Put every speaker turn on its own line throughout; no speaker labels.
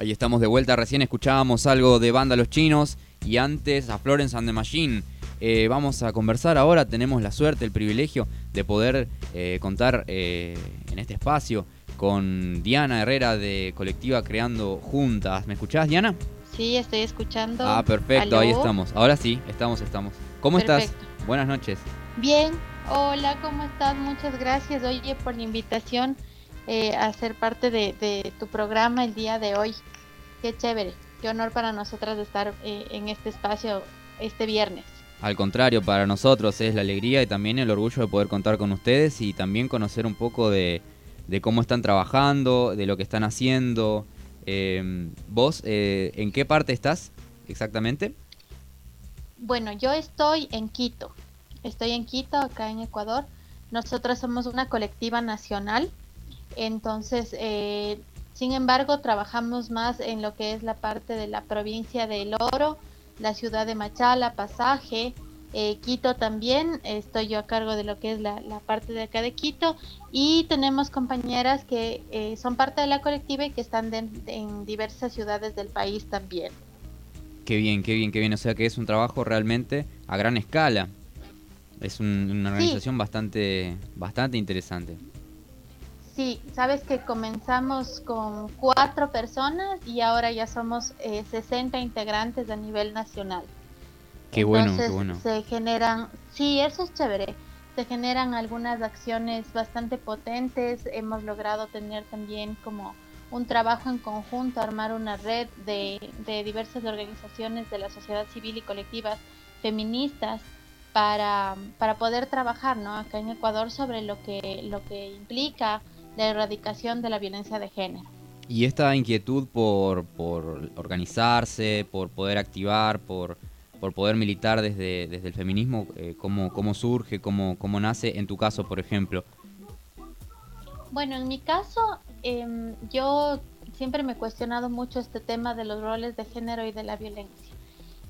Ahí estamos de vuelta, recién escuchábamos algo de Banda Los Chinos y antes a Florence and the Machine. Eh, vamos a conversar ahora, tenemos la suerte, el privilegio de poder eh, contar eh, en este espacio con Diana Herrera de Colectiva Creando Juntas. ¿Me escuchás, Diana?
Sí, estoy escuchando.
Ah, perfecto, ahí estamos. Ahora sí, estamos, estamos. ¿Cómo estás? Buenas noches.
Bien, hola, ¿cómo estás? Muchas gracias, oye, por la invitación a ser parte de tu programa el día de hoy. Qué chévere, qué honor para nosotras de estar eh, en este espacio este viernes.
Al contrario, para nosotros es la alegría y también el orgullo de poder contar con ustedes y también conocer un poco de, cómo están trabajando, de lo que están haciendo. Em, ¿Vos eh, en qué parte estás exactamente?
Bueno, yo estoy en Quito. Estoy en Quito, acá en Ecuador. Nosotros somos una colectiva nacional. Entonces, eh, sin embargo, trabajamos más en lo que es la parte de la provincia del Oro, la ciudad de Machala, Pasaje, eh, Quito también, estoy yo a cargo de lo que es la, parte de acá de Quito. Y tenemos compañeras que eh, son parte de la colectiva y que están en diversas ciudades del país también.
Qué bien, qué bien, qué bien, o sea que es un trabajo realmente a gran escala, es una organización bastante, bastante interesante.
Sí, sabes que comenzamos con cuatro personas y ahora ya somos 60 eh, integrantes a nivel nacional.
Qué bueno, qué bueno.
Se generan, sí, eso es chévere. Se generan algunas acciones bastante potentes. Hemos logrado tener también como un trabajo en conjunto, armar una red de, de diversas organizaciones de la sociedad civil y colectivas feministas para, para poder trabajar ¿no? acá en Ecuador sobre lo que, lo que implica la erradicación de la violencia de género.
Y esta inquietud por, por organizarse, por poder activar, por, por poder militar desde, desde el feminismo, eh, ¿cómo, ¿cómo, surge, cómo, cómo nace en tu caso, por ejemplo?
Bueno, en mi caso, em, yo siempre me he cuestionado mucho este tema de los roles de género y de la violencia.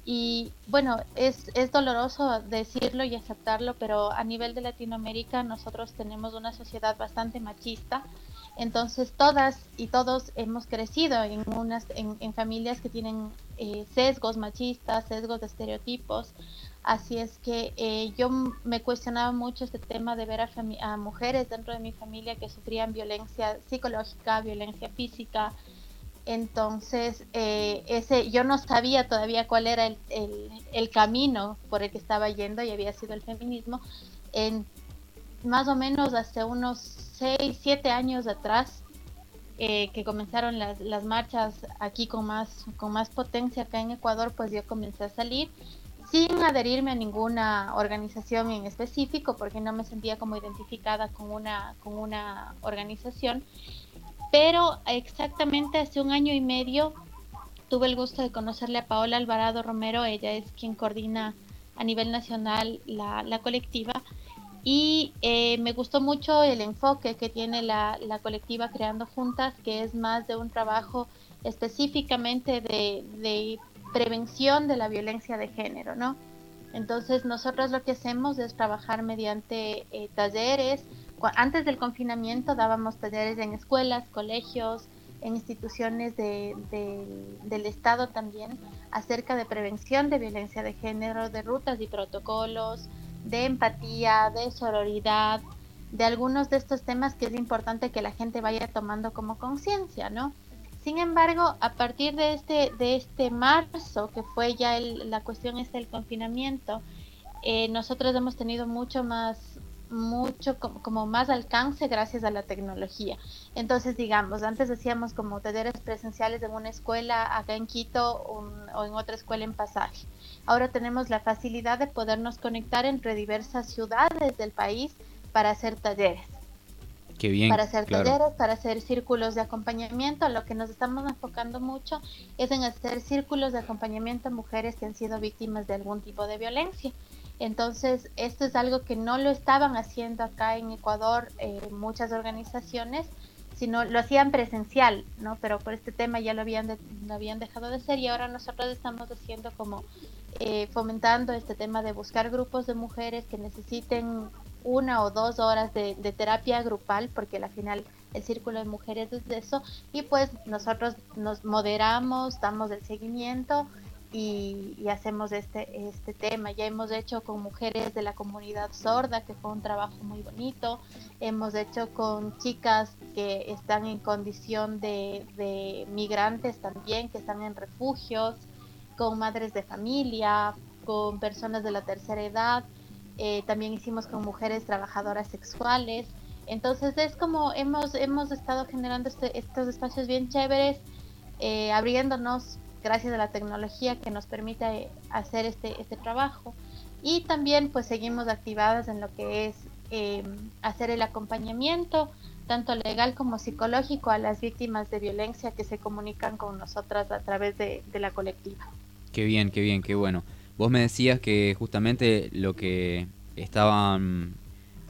Y bueno, es, es doloroso decirlo y aceptarlo, pero a nivel de Latinoamérica nosotros tenemos una sociedad bastante machista. Entonces todas y todos hemos crecido en, unas, en, familias que tienen eh, sesgos machistas, sesgos de estereotipos. Así es que eh, yo me cuestionaba mucho este tema de ver a, a, mujeres dentro de mi familia que sufrían violencia psicológica, violencia física, entonces, eh, ese, yo no sabía todavía cuál era el, el, camino por el que estaba yendo y había sido el feminismo. En, más o menos hace unos 6, 7 años atrás, eh, que comenzaron las, las marchas aquí con más, con más potencia acá en Ecuador, pues yo comencé a salir sin adherirme a ninguna organización en específico, porque no me sentía como identificada con una, con una organización pero exactamente hace un año y medio tuve el gusto de conocerle a Paola Alvarado Romero, ella es quien coordina a nivel nacional la, colectiva y eh, me gustó mucho el enfoque que tiene la, colectiva Creando Juntas, que es más de un trabajo específicamente de, prevención de la violencia de género, ¿no? Entonces nosotros lo que hacemos es trabajar mediante eh, talleres, antes del confinamiento dábamos talleres en escuelas, colegios, en instituciones del Estado también acerca de prevención de violencia de género, de rutas y protocolos, de empatía, de sororidad, de algunos de estos temas que es importante que la gente vaya tomando como conciencia, ¿no? Sin embargo, a partir de este, de este marzo, que fue ya la cuestión es del confinamiento, eh, nosotros hemos tenido mucho más mucho como, más alcance gracias a la tecnología. Entonces, digamos, antes hacíamos como talleres presenciales en una escuela acá en Quito o en otra escuela en Pasaje. Ahora tenemos la facilidad de podernos conectar entre diversas ciudades del país para hacer talleres.
Qué bien,
para hacer talleres, para hacer círculos de acompañamiento. Lo que nos estamos enfocando mucho es en hacer círculos de acompañamiento a mujeres que han sido víctimas de algún tipo de violencia. Entonces, esto es algo que no lo estaban haciendo acá en Ecuador eh, muchas organizaciones, sino lo hacían presencial, ¿no? Pero por este tema ya lo habían, lo habían dejado de hacer y ahora nosotros estamos haciendo como eh, fomentando este tema de buscar grupos de mujeres que necesiten una o dos horas de, terapia grupal, porque al final el círculo de mujeres es de eso, y pues nosotros nos moderamos, damos el seguimiento y, hacemos este, este tema. Ya hemos hecho con mujeres de la comunidad sorda, que fue un trabajo muy bonito. Hemos hecho con chicas que están en condición de, de migrantes también, que están en refugios, con madres de familia, con personas de la tercera edad. Eh, también hicimos con mujeres trabajadoras sexuales. Entonces es como hemos, hemos estado generando este, estos espacios bien chéveres, eh, abriéndonos gracias a la tecnología que nos permite hacer este, este trabajo. Y también pues seguimos activadas en lo que es em, hacer el acompañamiento, tanto legal como psicológico, a las víctimas de violencia que se comunican con nosotras a través de, de la colectiva.
Qué bien, qué bien, qué bueno. Vos me decías que justamente lo que estaban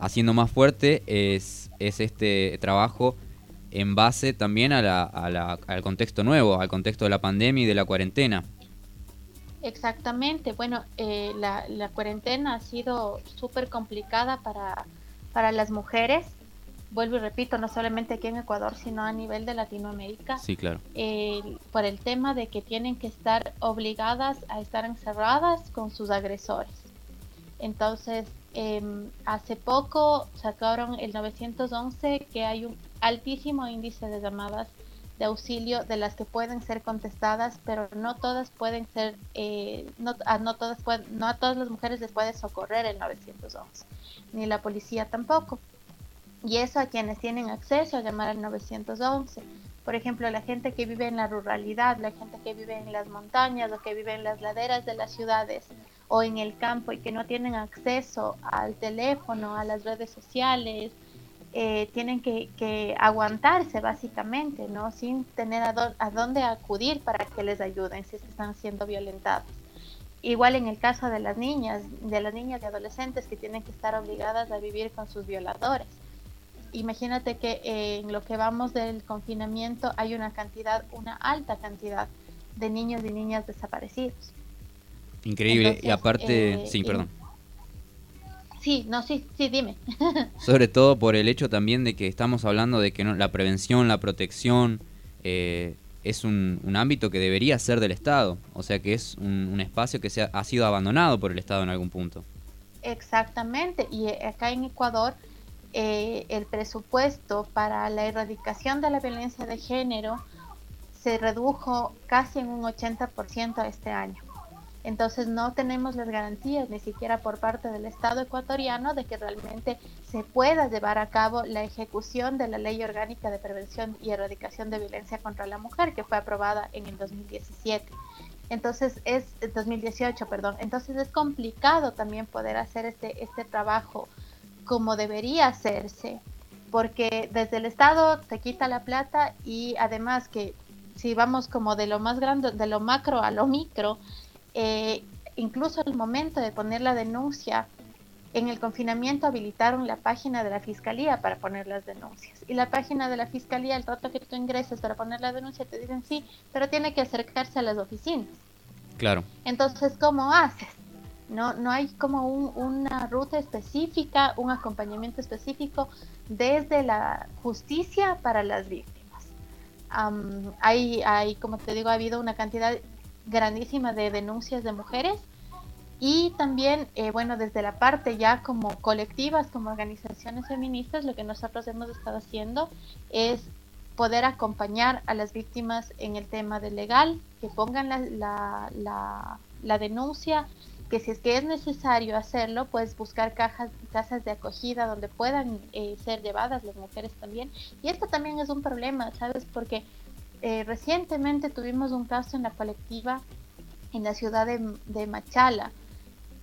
haciendo más fuerte es, es este trabajo en base también a la, al contexto nuevo, al contexto de la pandemia y de la cuarentena.
Exactamente, bueno, eh, la, cuarentena ha sido súper complicada para, para las mujeres, vuelvo y repito, no solamente aquí en Ecuador, sino a nivel de Latinoamérica.
Sí, claro.
por el tema de que tienen que estar obligadas a estar encerradas con sus agresores. Entonces, em, hace poco sacaron el 911 que hay un altísimo índice de llamadas de auxilio de las que pueden ser contestadas, pero no todas pueden ser, eh, no, a, no, todas pueden, no a todas las mujeres les puede socorrer el 911, ni la policía tampoco. Y eso a quienes tienen acceso a llamar al 911. Por ejemplo, la gente que vive en la ruralidad, la gente que vive en las montañas o que vive en las laderas de las ciudades o en el campo y que no tienen acceso al teléfono, a las redes sociales, eh, tienen que, aguantarse básicamente, ¿no? Sin tener a, dónde acudir para que les ayuden si están siendo violentados. Igual en el caso de las niñas, de las niñas y adolescentes que tienen que estar obligadas a vivir con sus violadores. Imagínate que en lo que vamos del confinamiento hay una cantidad, una alta cantidad de niños y niñas desaparecidos.
Increíble, y aparte, eh, sí, perdón.
Sí, no, sí, sí, dime.
Sobre todo por el hecho también de que estamos hablando de que la prevención, la protección, eh, es un, ámbito que debería ser del Estado, o sea que es un, espacio que se ha, sido abandonado por el Estado en algún punto.
Exactamente, y eh, acá en Ecuador eh, el presupuesto para la erradicación de la violencia de género se redujo casi en un 80% este año. Entonces no tenemos las garantías ni siquiera por parte del Estado ecuatoriano de que realmente se pueda llevar a cabo la ejecución de la Ley Orgánica de Prevención y Erradicación de Violencia contra la Mujer que fue aprobada en el 2017. Entonces es 2018, perdón. Entonces es complicado también poder hacer este este trabajo como debería hacerse, porque desde el Estado se quita la plata y además que si vamos como de lo más grande, de lo macro a lo micro, eh, incluso al momento de poner la denuncia, en el confinamiento habilitaron la página de la fiscalía para poner las denuncias. Y la página de la fiscalía, el rato que tú ingresas para poner la denuncia, te dicen sí, pero tiene que acercarse a las oficinas.
Claro.
Entonces, ¿cómo haces? No, no hay como una ruta específica, un acompañamiento específico desde la justicia para las víctimas. hay, hay, como te digo, ha habido una cantidad grandísima de denuncias de mujeres y también, eh, bueno, desde la parte ya como colectivas, como organizaciones feministas, lo que nosotros hemos estado haciendo es poder acompañar a las víctimas en el tema de legal, que pongan la, la, la, denuncia, que si es que es necesario hacerlo, pues buscar cajas, casas de acogida donde puedan eh, ser llevadas las mujeres también. Y esto también es un problema, ¿sabes? Porque eh, recientemente tuvimos un caso en la colectiva en la ciudad de, Machala,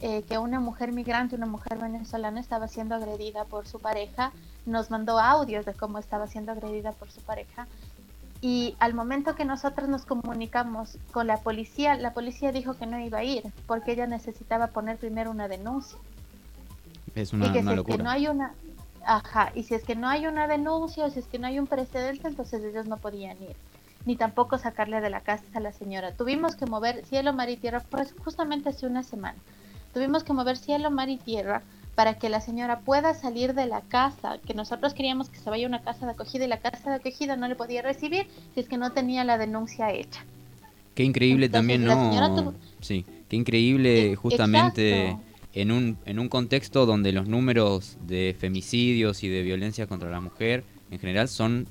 eh, que una mujer migrante, una mujer venezolana estaba siendo agredida por su pareja, nos mandó audios de cómo estaba siendo agredida por su pareja. Y al momento que nosotros nos comunicamos con la policía, la policía dijo que no iba a ir porque ella necesitaba poner primero una denuncia.
Es una, y que
si que no hay una, ajá, y si es que no hay una denuncia si es que no hay un precedente, entonces ellos no podían ir ni tampoco sacarle de la casa a la señora. Tuvimos que mover cielo, mar y tierra, pues justamente hace una semana. Tuvimos que mover cielo, mar y tierra para que la señora pueda salir de la casa, que nosotros queríamos que se vaya a una casa de acogida y la casa de acogida no le podía recibir si es que no tenía la denuncia hecha.
Qué increíble también, ¿no? Sí, qué increíble justamente en un, en un contexto donde los números de femicidios y de violencia contra la mujer en general son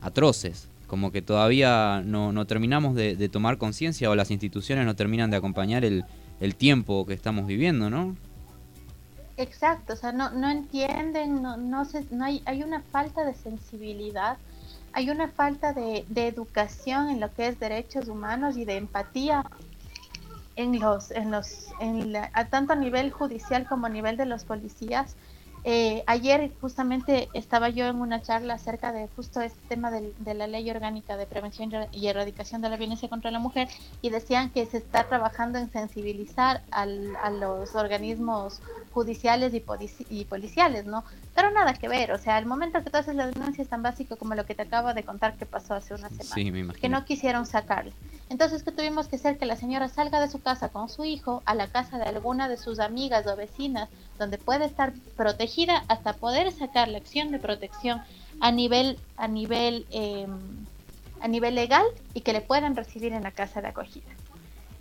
atroces. Como que todavía no, no terminamos de, tomar conciencia o las instituciones no terminan de acompañar el, el tiempo que estamos viviendo, ¿no?
Exacto, o sea, no, no entienden, no, no, se, no hay, hay una falta de sensibilidad, hay una falta de, de educación en lo que es derechos humanos y de empatía en los, en los, en a tanto a nivel judicial como a nivel de los policías. Eh, ayer justamente estaba yo en una charla acerca de justo este tema de la ley orgánica de prevención y erradicación de la violencia contra la mujer y decían que se está trabajando en sensibilizar al, a los organismos judiciales y, y, policiales, ¿no? Pero nada que ver, o sea, el momento que tú haces la denuncia es tan básico como lo que te acabo de contar que pasó hace una semana, que no quisieron sacarle. Entonces, ¿qué tuvimos que hacer? Que la señora salga de su casa con su hijo a la casa de alguna de sus amigas o vecinas, donde puede estar protegida hasta poder sacar la acción de protección a nivel, a nivel, em, a nivel legal y que le puedan recibir en la casa de acogida.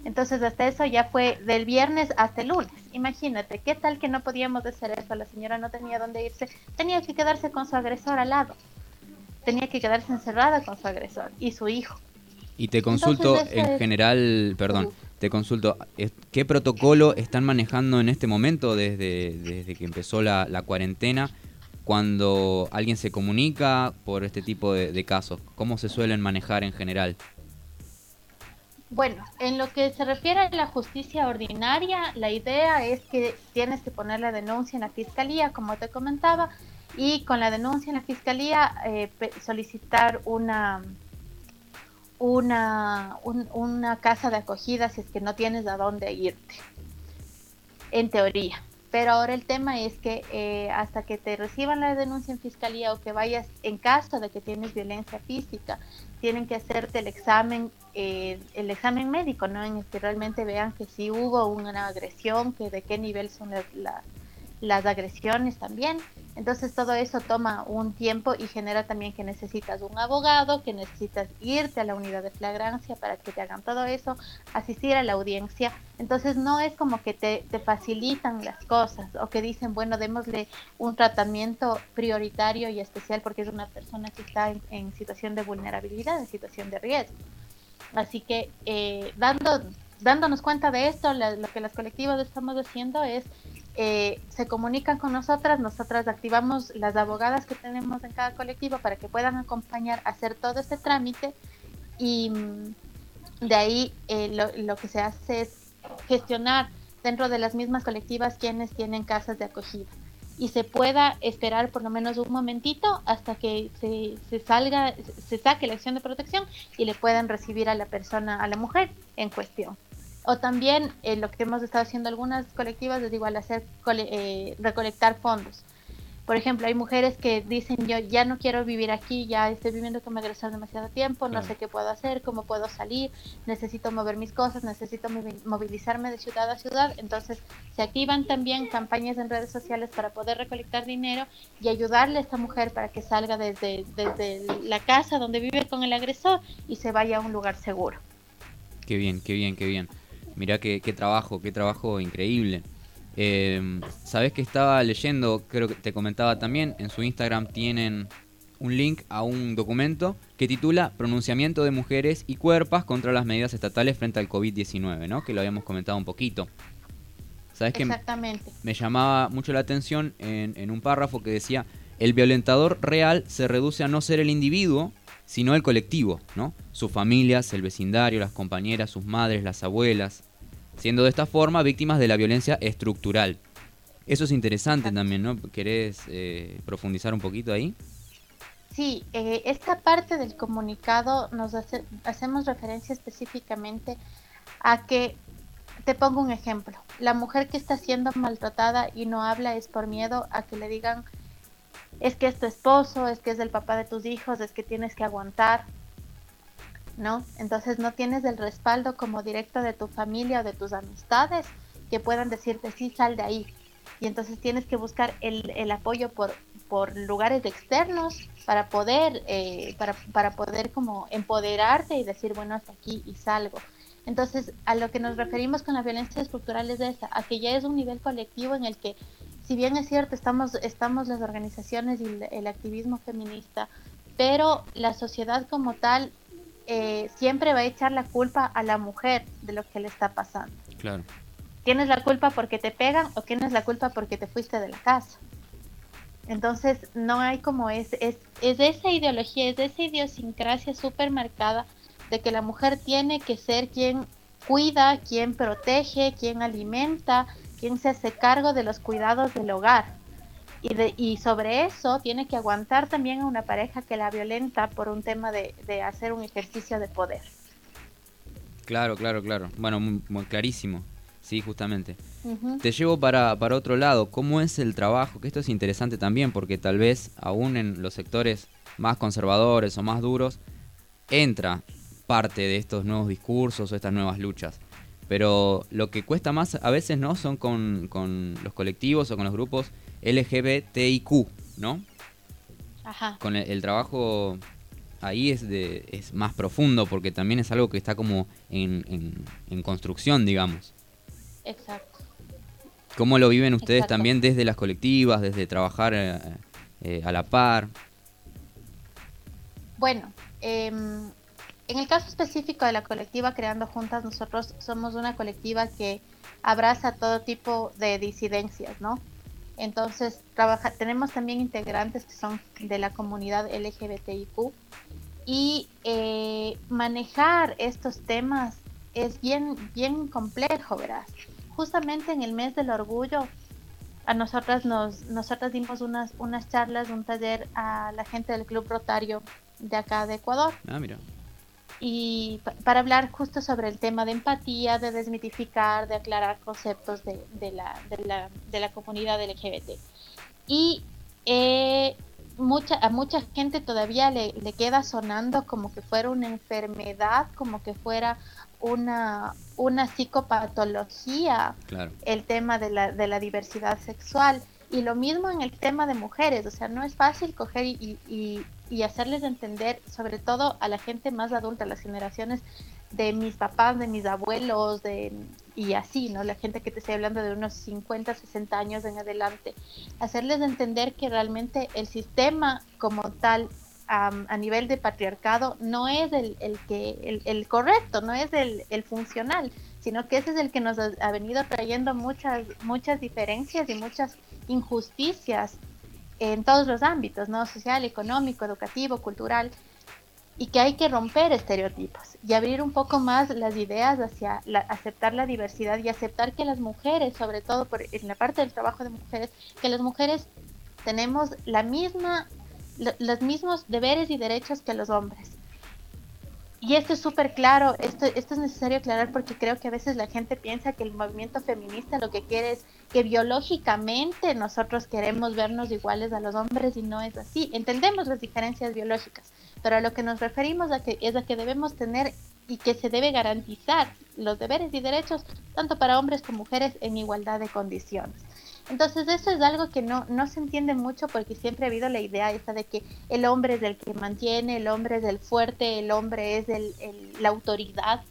Entonces, hasta eso ya fue del viernes hasta el lunes. Imagínate, ¿qué tal que no podíamos hacer eso? La señora no tenía dónde irse, tenía que quedarse con su agresor al lado, tenía que quedarse encerrada con su agresor y su hijo.
Y te consulto en general, perdón, te consulto, ¿qué protocolo están manejando en este momento desde, desde que empezó la, cuarentena cuando alguien se comunica por este tipo de, casos? ¿Cómo se suelen manejar en general?
Bueno, en lo que se refiere a la justicia ordinaria, la idea es que tienes que poner la denuncia en la fiscalía, como te comentaba, y con la denuncia en la fiscalía eh, solicitar una una, una casa de acogida si es que no tienes a dónde irte, en teoría. Pero ahora el tema es que eh, hasta que te reciban la denuncia en fiscalía o que vayas en caso de que tienes violencia física, tienen que hacerte el examen, eh, el examen médico, ¿no? En el que realmente vean que si hubo una agresión, que de qué nivel son las las agresiones también. Entonces todo eso toma un tiempo y genera también que necesitas un abogado, que necesitas irte a la unidad de flagrancia para que te hagan todo eso, asistir a la audiencia. Entonces no es como que te, te facilitan las cosas o que dicen, bueno, démosle un tratamiento prioritario y especial porque es una persona que está en, situación de vulnerabilidad, en situación de riesgo. Así que eh, dando, dándonos cuenta de esto, lo que las colectivas estamos haciendo es eh, se comunican con nosotras, nosotras activamos las abogadas que tenemos en cada colectivo para que puedan acompañar hacer todo este trámite y mm, de ahí eh, lo, que se hace es gestionar dentro de las mismas colectivas quienes tienen casas de acogida y se pueda esperar por lo menos un momentito hasta que se, salga, se saque la acción de protección y le puedan recibir a la persona, a la mujer en cuestión. O también eh, lo que hemos estado haciendo algunas colectivas es igual hacer eh, recolectar fondos. Por ejemplo, hay mujeres que dicen yo ya no quiero vivir aquí, ya estoy viviendo con mi agresor demasiado tiempo, no sé qué puedo hacer, cómo puedo salir, necesito mover mis cosas, necesito movilizarme de ciudad a ciudad. Entonces se activan también campañas en redes sociales para poder recolectar dinero y ayudarle a esta mujer para que salga desde, desde la casa donde vive con el agresor y se vaya a un lugar seguro.
Qué bien, qué bien, qué bien. Mirá qué, trabajo, qué trabajo increíble. Eh, Sabes que estaba leyendo, creo que te comentaba también, en su Instagram tienen un link a un documento que titula Pronunciamiento de mujeres y cuerpas contra las medidas estatales frente al COVID-19, ¿no? Que lo habíamos comentado un poquito. ¿Sabes que. Me llamaba mucho la atención en, en un párrafo que decía, el violentador real se reduce a no ser el individuo, sino el colectivo, ¿no? Sus familias, el vecindario, las compañeras, sus madres, las abuelas, siendo de esta forma víctimas de la violencia estructural. Eso es interesante también, ¿no? ¿Querés eh, profundizar un poquito ahí?
Sí, eh, esta parte del comunicado nos hace, hacemos referencia específicamente a que, te pongo un ejemplo, la mujer que está siendo maltratada y no habla es por miedo a que le digan, es que es tu esposo, es que es el papá de tus hijos, es que tienes que aguantar, ¿no? Entonces no tienes el respaldo como directo de tu familia o de tus amistades que puedan decirte, sí, sal de ahí. y entonces tienes que buscar el, el apoyo por, por lugares externos para poder, eh, para, para poder como empoderarte y decir, bueno, hasta aquí y salgo. Entonces, a lo que nos referimos con la violencia estructural es de esa, a que ya es un nivel colectivo en el que, si bien es cierto, estamos, estamos las organizaciones y el, activismo feminista, pero la sociedad como tal eh, siempre va a echar la culpa a la mujer de lo que le está pasando.
Claro.
¿Tienes la culpa porque te pegan o tienes la culpa porque te fuiste de la casa? Entonces, no hay como es, es, es esa ideología, es esa idiosincrasia súper marcada de que la mujer tiene que ser quien cuida, quien protege, quien alimenta, quien se hace cargo de los cuidados del hogar. Y, de, y sobre eso tiene que aguantar también a una pareja que la violenta por un tema de, hacer un ejercicio de poder.
Claro, claro, claro. Bueno, muy, clarísimo. Sí, justamente. Te llevo para, para otro lado. ¿Cómo es el trabajo? Que esto es interesante también porque tal vez aún en los sectores más conservadores o más duros entra parte de estos nuevos discursos o estas nuevas luchas. Pero lo que cuesta más a veces no son con, los colectivos o con los grupos LGBTIQ, ¿no? Ajá. Con el, trabajo ahí es, de, es más profundo porque también es algo que está como en, en, construcción, digamos.
Exacto.
¿Cómo lo viven ustedes también desde las colectivas, desde trabajar eh, eh, a la par?
Bueno, eh, en el caso específico de la colectiva Creando Juntas, nosotros somos una colectiva que abraza todo tipo de disidencias, ¿no? Entonces, trabaja, tenemos también integrantes que son de la comunidad LGBTIQ y eh, manejar estos temas es bien, bien complejo, verás. Justamente en el mes del orgullo, a nosotras nos, nosotras dimos unas, unas charlas, un taller a la gente del Club Rotario de acá de Ecuador.
Ah, mira
y para hablar justo sobre el tema de empatía, de desmitificar, de aclarar conceptos de, de, la, de, la, de la, comunidad LGBT. Y eh, mucha, a mucha gente todavía le, le, queda sonando como que fuera una enfermedad, como que fuera una, una psicopatología el tema de la, de la diversidad sexual. Y lo mismo en el tema de mujeres, o sea, no es fácil coger y, y, y hacerles entender, sobre todo a la gente más adulta, las generaciones de mis papás, de mis abuelos, de y así, ¿no? La gente que te estoy hablando de unos 50, 60 años en adelante, hacerles entender que realmente el sistema como tal a nivel de patriarcado no es el, el que el, el, correcto, no es el, el, funcional, sino que ese es el que nos ha venido trayendo muchas muchas diferencias y muchas injusticias en todos los ámbitos, ¿no? Social, económico, educativo, cultural, y que hay que romper estereotipos y abrir un poco más las ideas hacia aceptar la diversidad y aceptar que las mujeres, sobre todo por, en la parte del trabajo de mujeres, que las mujeres tenemos la misma, los mismos deberes y derechos que los hombres y esto es súper claro, esto, esto es necesario aclarar porque creo que a veces la gente piensa que el movimiento feminista lo que quiere es que biológicamente nosotros queremos vernos iguales a los hombres y no es así. Entendemos las diferencias biológicas, pero a lo que nos referimos a que, es a que debemos tener y que se debe garantizar los deberes y derechos tanto para hombres como mujeres en igualdad de condiciones. Entonces eso es algo que no, no se entiende mucho porque siempre ha habido la idea de que el hombre es el que mantiene, el hombre es el fuerte, el hombre es el, la autoridad.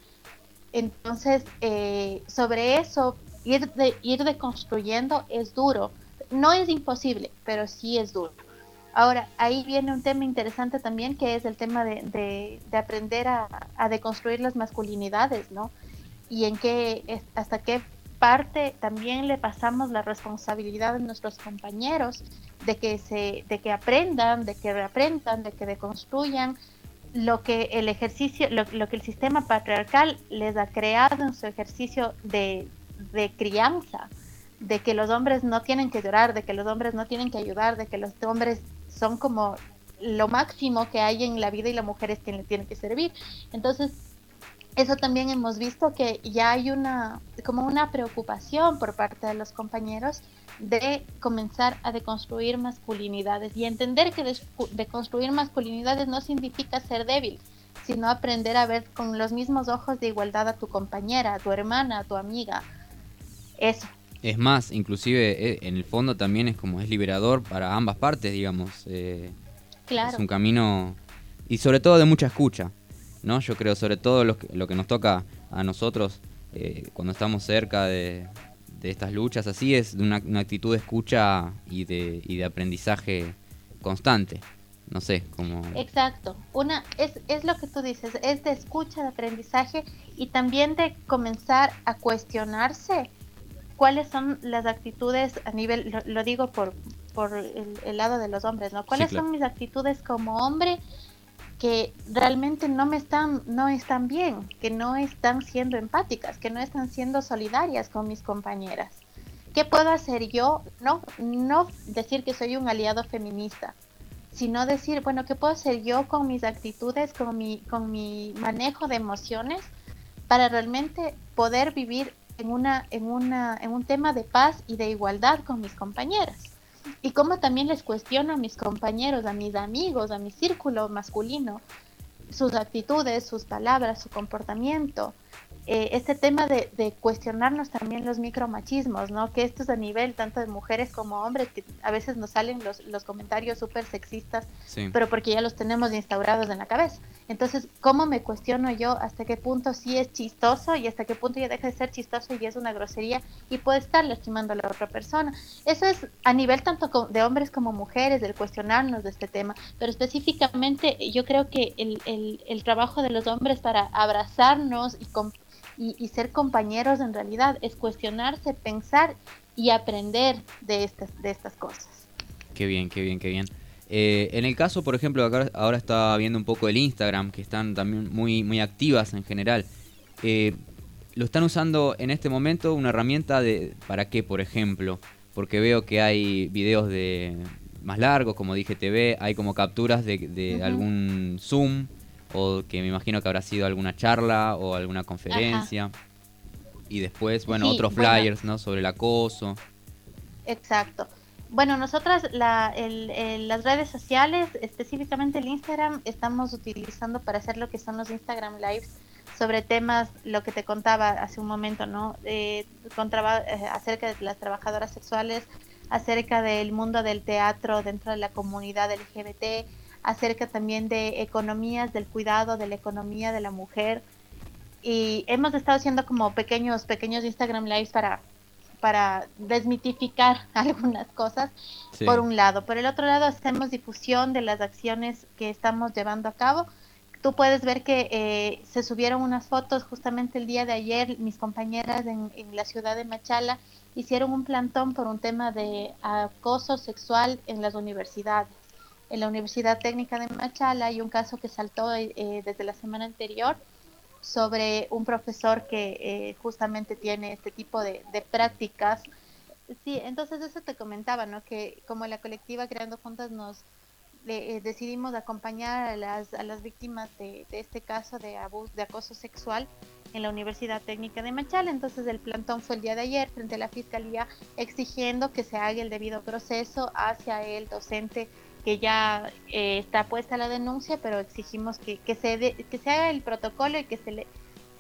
Entonces, eh, sobre eso, ir, de, ir deconstruyendo es duro. No es imposible, pero sí es duro. Ahora, ahí viene un tema interesante también, que es el tema de, de, de aprender a, a, deconstruir las masculinidades, ¿no? Y en qué, hasta qué parte también le pasamos la responsabilidad a nuestros compañeros de que se de que aprendan de que reaprendan de que deconstruyan lo que el ejercicio lo, que el sistema patriarcal les ha creado en su ejercicio de, de crianza de que los hombres no tienen que llorar de que los hombres no tienen que ayudar de que los hombres son como lo máximo que hay en la vida y la mujer es quien le tiene que servir. Entonces eso también hemos visto que ya hay una como una preocupación por parte de los compañeros de comenzar a deconstruir masculinidades y entender que deconstruir masculinidades no significa ser débil, sino aprender a ver con los mismos ojos de igualdad a tu compañera, a tu hermana, a tu amiga. Eso.
Es más, inclusive eh, en el fondo también es como es liberador para ambas partes, digamos. Eh,
claro.
Es un camino y sobre todo de mucha escucha, ¿no? Yo creo sobre todo lo que, lo que nos toca a nosotros eh, cuando estamos cerca de, estas luchas así es de una, actitud de escucha y de, y de aprendizaje constante. No sé, como...
Exacto. Una, es, es lo que tú dices, es de escucha, de aprendizaje y también de comenzar a cuestionarse cuáles son las actitudes a nivel, lo, digo por, por el, lado de los hombres, ¿no? ¿Cuáles son mis actitudes como hombre que realmente no me están, no están bien, que no están siendo empáticas, que no están siendo solidarias con mis compañeras? ¿Qué puedo hacer yo? No, no decir que soy un aliado feminista, sino decir, bueno, ¿qué puedo hacer yo con mis actitudes, con mi, con mi manejo de emociones para realmente poder vivir en, una, en, una, en un tema de paz y de igualdad con mis compañeras. Y como también les cuestiono a mis compañeros, a mis amigos, a mi círculo masculino, sus actitudes, sus palabras, su comportamiento, eh, este tema de, cuestionarnos también los micromachismos, ¿no? Que esto es a nivel tanto de mujeres como hombres, que a veces nos salen los, los comentarios súper sexistas, pero porque ya los tenemos instaurados en la cabeza. Entonces, ¿cómo me cuestiono yo hasta qué punto sí es chistoso y hasta qué punto ya deja de ser chistoso y es una grosería y puede estar lastimando a la otra persona? Eso es a nivel tanto de hombres como mujeres, del cuestionarnos de este tema, pero específicamente yo creo que el, el, el trabajo de los hombres para abrazarnos y y, ser compañeros en realidad es cuestionarse, pensar y aprender de estas, de estas cosas.
Qué bien, qué bien, qué bien. Eh, en el caso, por ejemplo, acá ahora estaba viendo un poco el Instagram, que están también muy, muy activas en general. Eh, ¿Lo están usando en este momento una herramienta de para qué, por ejemplo? Porque veo que hay videos de más largos, como dije TV, hay como capturas de, algún Zoom o que me imagino que habrá sido alguna charla o alguna conferencia. Y después, bueno, otros flyers, ¿no? Sobre el acoso.
Exacto. Bueno, nosotras la, el, las redes sociales, específicamente el Instagram, estamos utilizando para hacer lo que son los Instagram Lives sobre temas, lo que te contaba hace un momento, ¿no? Eh, contaba, eh, acerca de las trabajadoras sexuales, acerca del mundo del teatro dentro de la comunidad LGBT, acerca también de economías del cuidado, de la economía de la mujer. Y hemos estado haciendo como pequeños, pequeños Instagram Lives para, para desmitificar algunas cosas, por un lado. Por el otro lado, hacemos difusión de las acciones que estamos llevando a cabo. Tú puedes ver que eh, se subieron unas fotos justamente el día de ayer, mis compañeras en, en la ciudad de Machala hicieron un plantón por un tema de acoso sexual en las universidades en la Universidad Técnica de Machala hay un caso que saltó eh, desde la semana anterior sobre un profesor que eh, justamente tiene este tipo de, prácticas. Sí, entonces eso te comentaba, ¿no? Que como la colectiva Creando Juntas nos eh, decidimos acompañar a las, a las víctimas de, de este caso de abuso, de acoso sexual en la Universidad Técnica de Machala. Entonces el plantón fue el día de ayer frente a la Fiscalía exigiendo que se haga el debido proceso hacia el docente que ya eh, está puesta la denuncia, pero exigimos que, que, se que se haga el protocolo y que se le,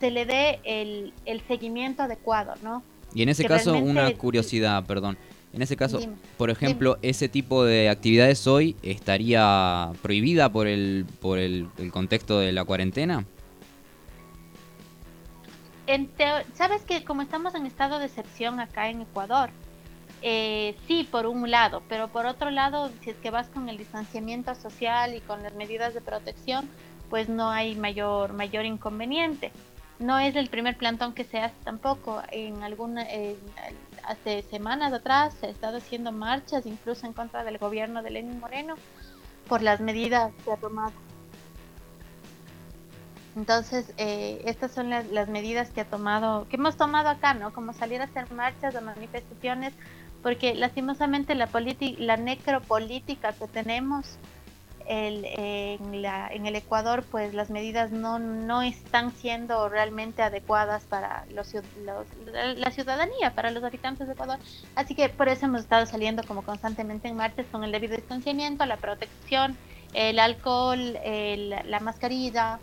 se le dé el, el seguimiento adecuado, ¿no?
Y en ese caso, una curiosidad, perdón. En ese caso, por ejemplo, ese tipo de actividades hoy estaría prohibida por el por el, contexto de la cuarentena.
Sabes que como estamos en estado de excepción acá en Ecuador, eh, sí, por un lado, pero por otro lado, si es que vas con el distanciamiento social y con las medidas de protección, pues no hay mayor, mayor inconveniente. No es el primer plantón que se hace tampoco. En alguna, hace semanas atrás se ha estado haciendo marchas, incluso en contra del gobierno de Lenin Moreno, por las medidas que ha tomado. Entonces, eh, estas son las, las, medidas que ha tomado, que hemos tomado acá, ¿no? Como salir a hacer marchas o manifestaciones porque lastimosamente la, la necropolítica que tenemos el, en, la, en, el Ecuador, pues las medidas no, no están siendo realmente adecuadas para los, la ciudadanía, para los habitantes de Ecuador. Así que por eso hemos estado saliendo como constantemente en martes con el debido distanciamiento, la protección, el alcohol, la mascarilla.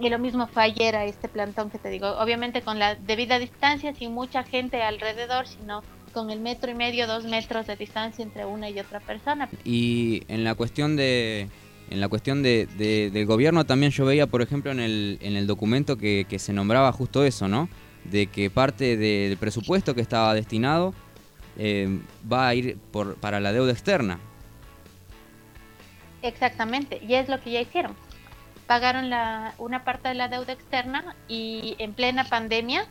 Y lo mismo fue ayer a este plantón que te digo, obviamente con la debida distancia, sin mucha gente alrededor, sino con el metro y medio, dos metros de distancia entre una y otra persona.
Y en la cuestión de, en la cuestión de, del gobierno también yo veía, por ejemplo, en el, en el documento que, que se nombraba justo eso, ¿no? De que parte del presupuesto que estaba destinado eh, va a ir por, para la deuda externa.
Exactamente, y es lo que ya hicieron. Pagaron la, una parte de la deuda externa y en plena pandemia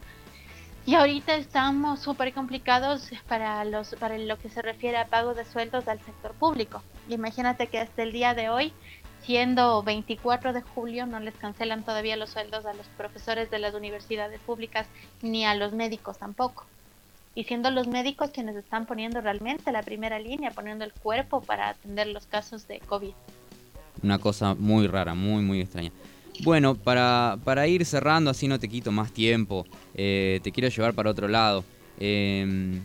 y ahorita estamos súper complicados para, los, para lo que se refiere a pago de sueldos del sector público. Imagínate que hasta el día de hoy, siendo 24 de julio, no les cancelan todavía los sueldos a los profesores de las universidades públicas ni a los médicos tampoco. Y siendo los médicos quienes están poniendo realmente la primera línea, poniendo el cuerpo para atender los casos de COVID.
Una cosa muy rara, muy, muy extraña. Bueno, para, para ir cerrando, así no te quito más tiempo, eh, te quiero llevar para otro lado. Em,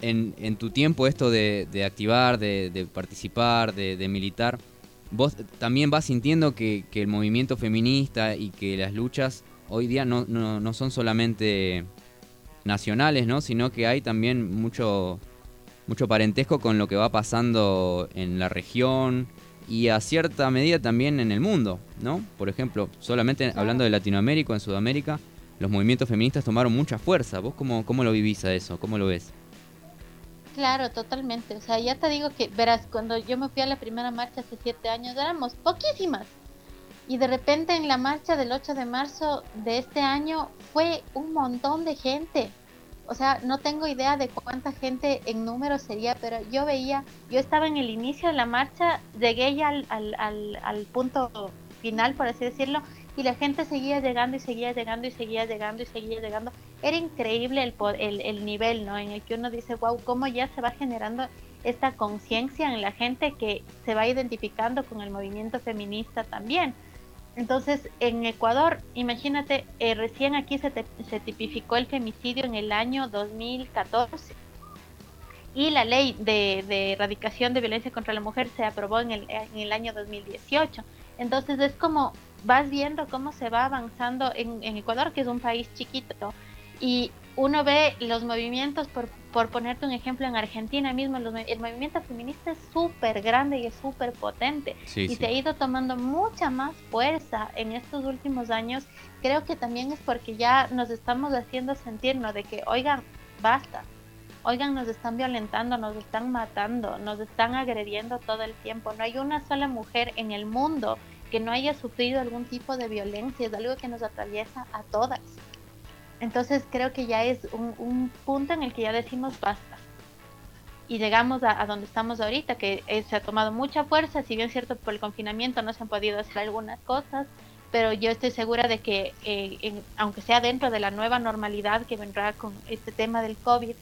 en, en, tu tiempo esto de, de activar, de, de participar, de, de, militar, vos también vas sintiendo que, que, el movimiento feminista y que las luchas hoy día no, no, no son solamente nacionales, ¿no? sino que hay también mucho, mucho parentesco con lo que va pasando en la región, y a cierta medida también en el mundo, ¿no? Por ejemplo, solamente hablando de Latinoamérica, en Sudamérica, los movimientos feministas tomaron mucha fuerza. ¿Vos cómo, cómo lo vivís a eso? ¿Cómo lo ves?
Claro, totalmente. O sea, ya te digo que, verás, cuando yo me fui a la primera marcha hace siete años, éramos poquísimas. Y de repente en la marcha del 8 de marzo de este año fue un montón de gente o sea, no tengo idea de cuánta gente en número sería, pero yo veía, yo estaba en el inicio de la marcha, llegué ya al, al, al, punto final, por así decirlo, y la gente seguía llegando y seguía llegando y seguía llegando y seguía llegando. Era increíble el, el, el nivel, ¿no? En el que uno dice, wow, cómo ya se va generando esta conciencia en la gente que se va identificando con el movimiento feminista también. Entonces, en Ecuador, imagínate, eh, recién aquí se, se, tipificó el femicidio en el año 2014 y la ley de, de, erradicación de violencia contra la mujer se aprobó en el, en el año 2018. Entonces, es como vas viendo cómo se va avanzando en, en Ecuador, que es un país chiquito, y uno ve los movimientos, por, por ponerte un ejemplo, en Argentina mismo, el movimiento feminista es súper grande y es súper potente y se ha ido tomando mucha más fuerza en estos últimos años. Creo que también es porque ya nos estamos haciendo sentirnos de que, oigan, basta, oigan, nos están violentando, nos están matando, nos están agrediendo todo el tiempo. No hay una sola mujer en el mundo que no haya sufrido algún tipo de violencia, es algo que nos atraviesa a todas. Entonces creo que ya es un, punto en el que ya decimos basta. Y llegamos a, donde estamos ahorita, que se ha tomado mucha fuerza, si bien cierto por el confinamiento no se han podido hacer algunas cosas, pero yo estoy segura de que, eh, aunque sea dentro de la nueva normalidad que vendrá con este tema del COVID,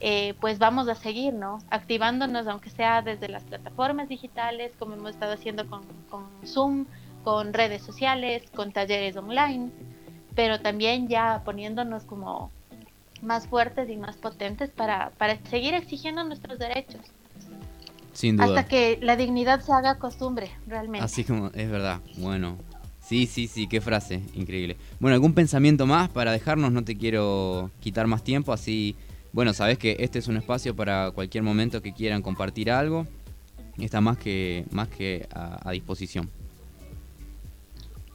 eh, pues vamos a seguir, ¿no? Activándonos, aunque sea desde las plataformas digitales, como hemos estado haciendo con, con Zoom, con redes sociales, con talleres online pero también ya poniéndonos como más fuertes y más potentes para, para seguir exigiendo nuestros derechos.
Sin duda.
Hasta que la dignidad se haga costumbre, realmente.
Así como, es verdad. Bueno, sí, sí, sí, qué frase, increíble. Bueno, ¿algún pensamiento más para dejarnos? No te quiero quitar más tiempo, así, bueno, sabes que este es un espacio para cualquier momento que quieran compartir algo. Está más que, más que a disposición.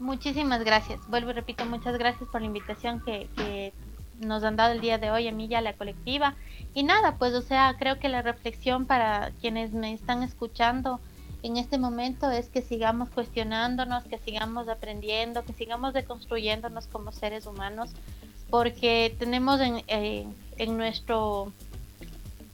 Muchísimas gracias. Vuelvo y repito, muchas gracias por la invitación que, nos han dado el día de hoy a mí y a la colectiva. Y nada, pues o sea, creo que la reflexión para quienes me están escuchando en este momento es que sigamos cuestionándonos, que sigamos aprendiendo, que sigamos deconstruyéndonos como seres humanos, porque tenemos en, eh, en nuestro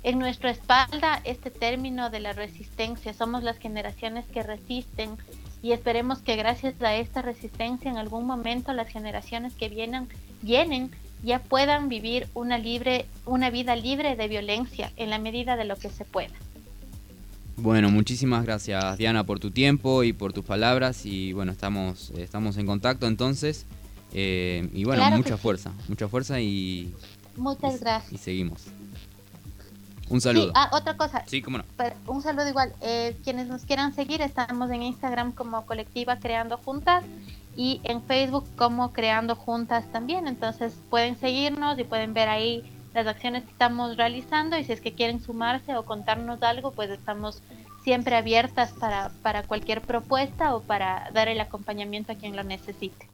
en nuestra espalda este término de la resistencia. Somos las generaciones que resisten y esperemos que gracias a esta resistencia en algún momento las generaciones que vienen, vienen ya puedan vivir una libre una vida libre de violencia en la medida de lo que se pueda.
Bueno, muchísimas gracias Diana por tu tiempo y por tus palabras y bueno, estamos estamos en contacto entonces eh, y bueno, mucha fuerza, mucha fuerza y
muchas gracias.
Y seguimos. Un saludo.
ah, otra cosa.
Sí, cómo no.
un saludo igual. Eh, quienes nos quieran seguir, estamos en Instagram como Colectiva Creando Juntas y en Facebook como Creando Juntas también. Entonces pueden seguirnos y pueden ver ahí las acciones que estamos realizando y si es que quieren sumarse o contarnos algo, pues estamos siempre abiertas para, para cualquier propuesta o para dar el acompañamiento a quien lo necesite.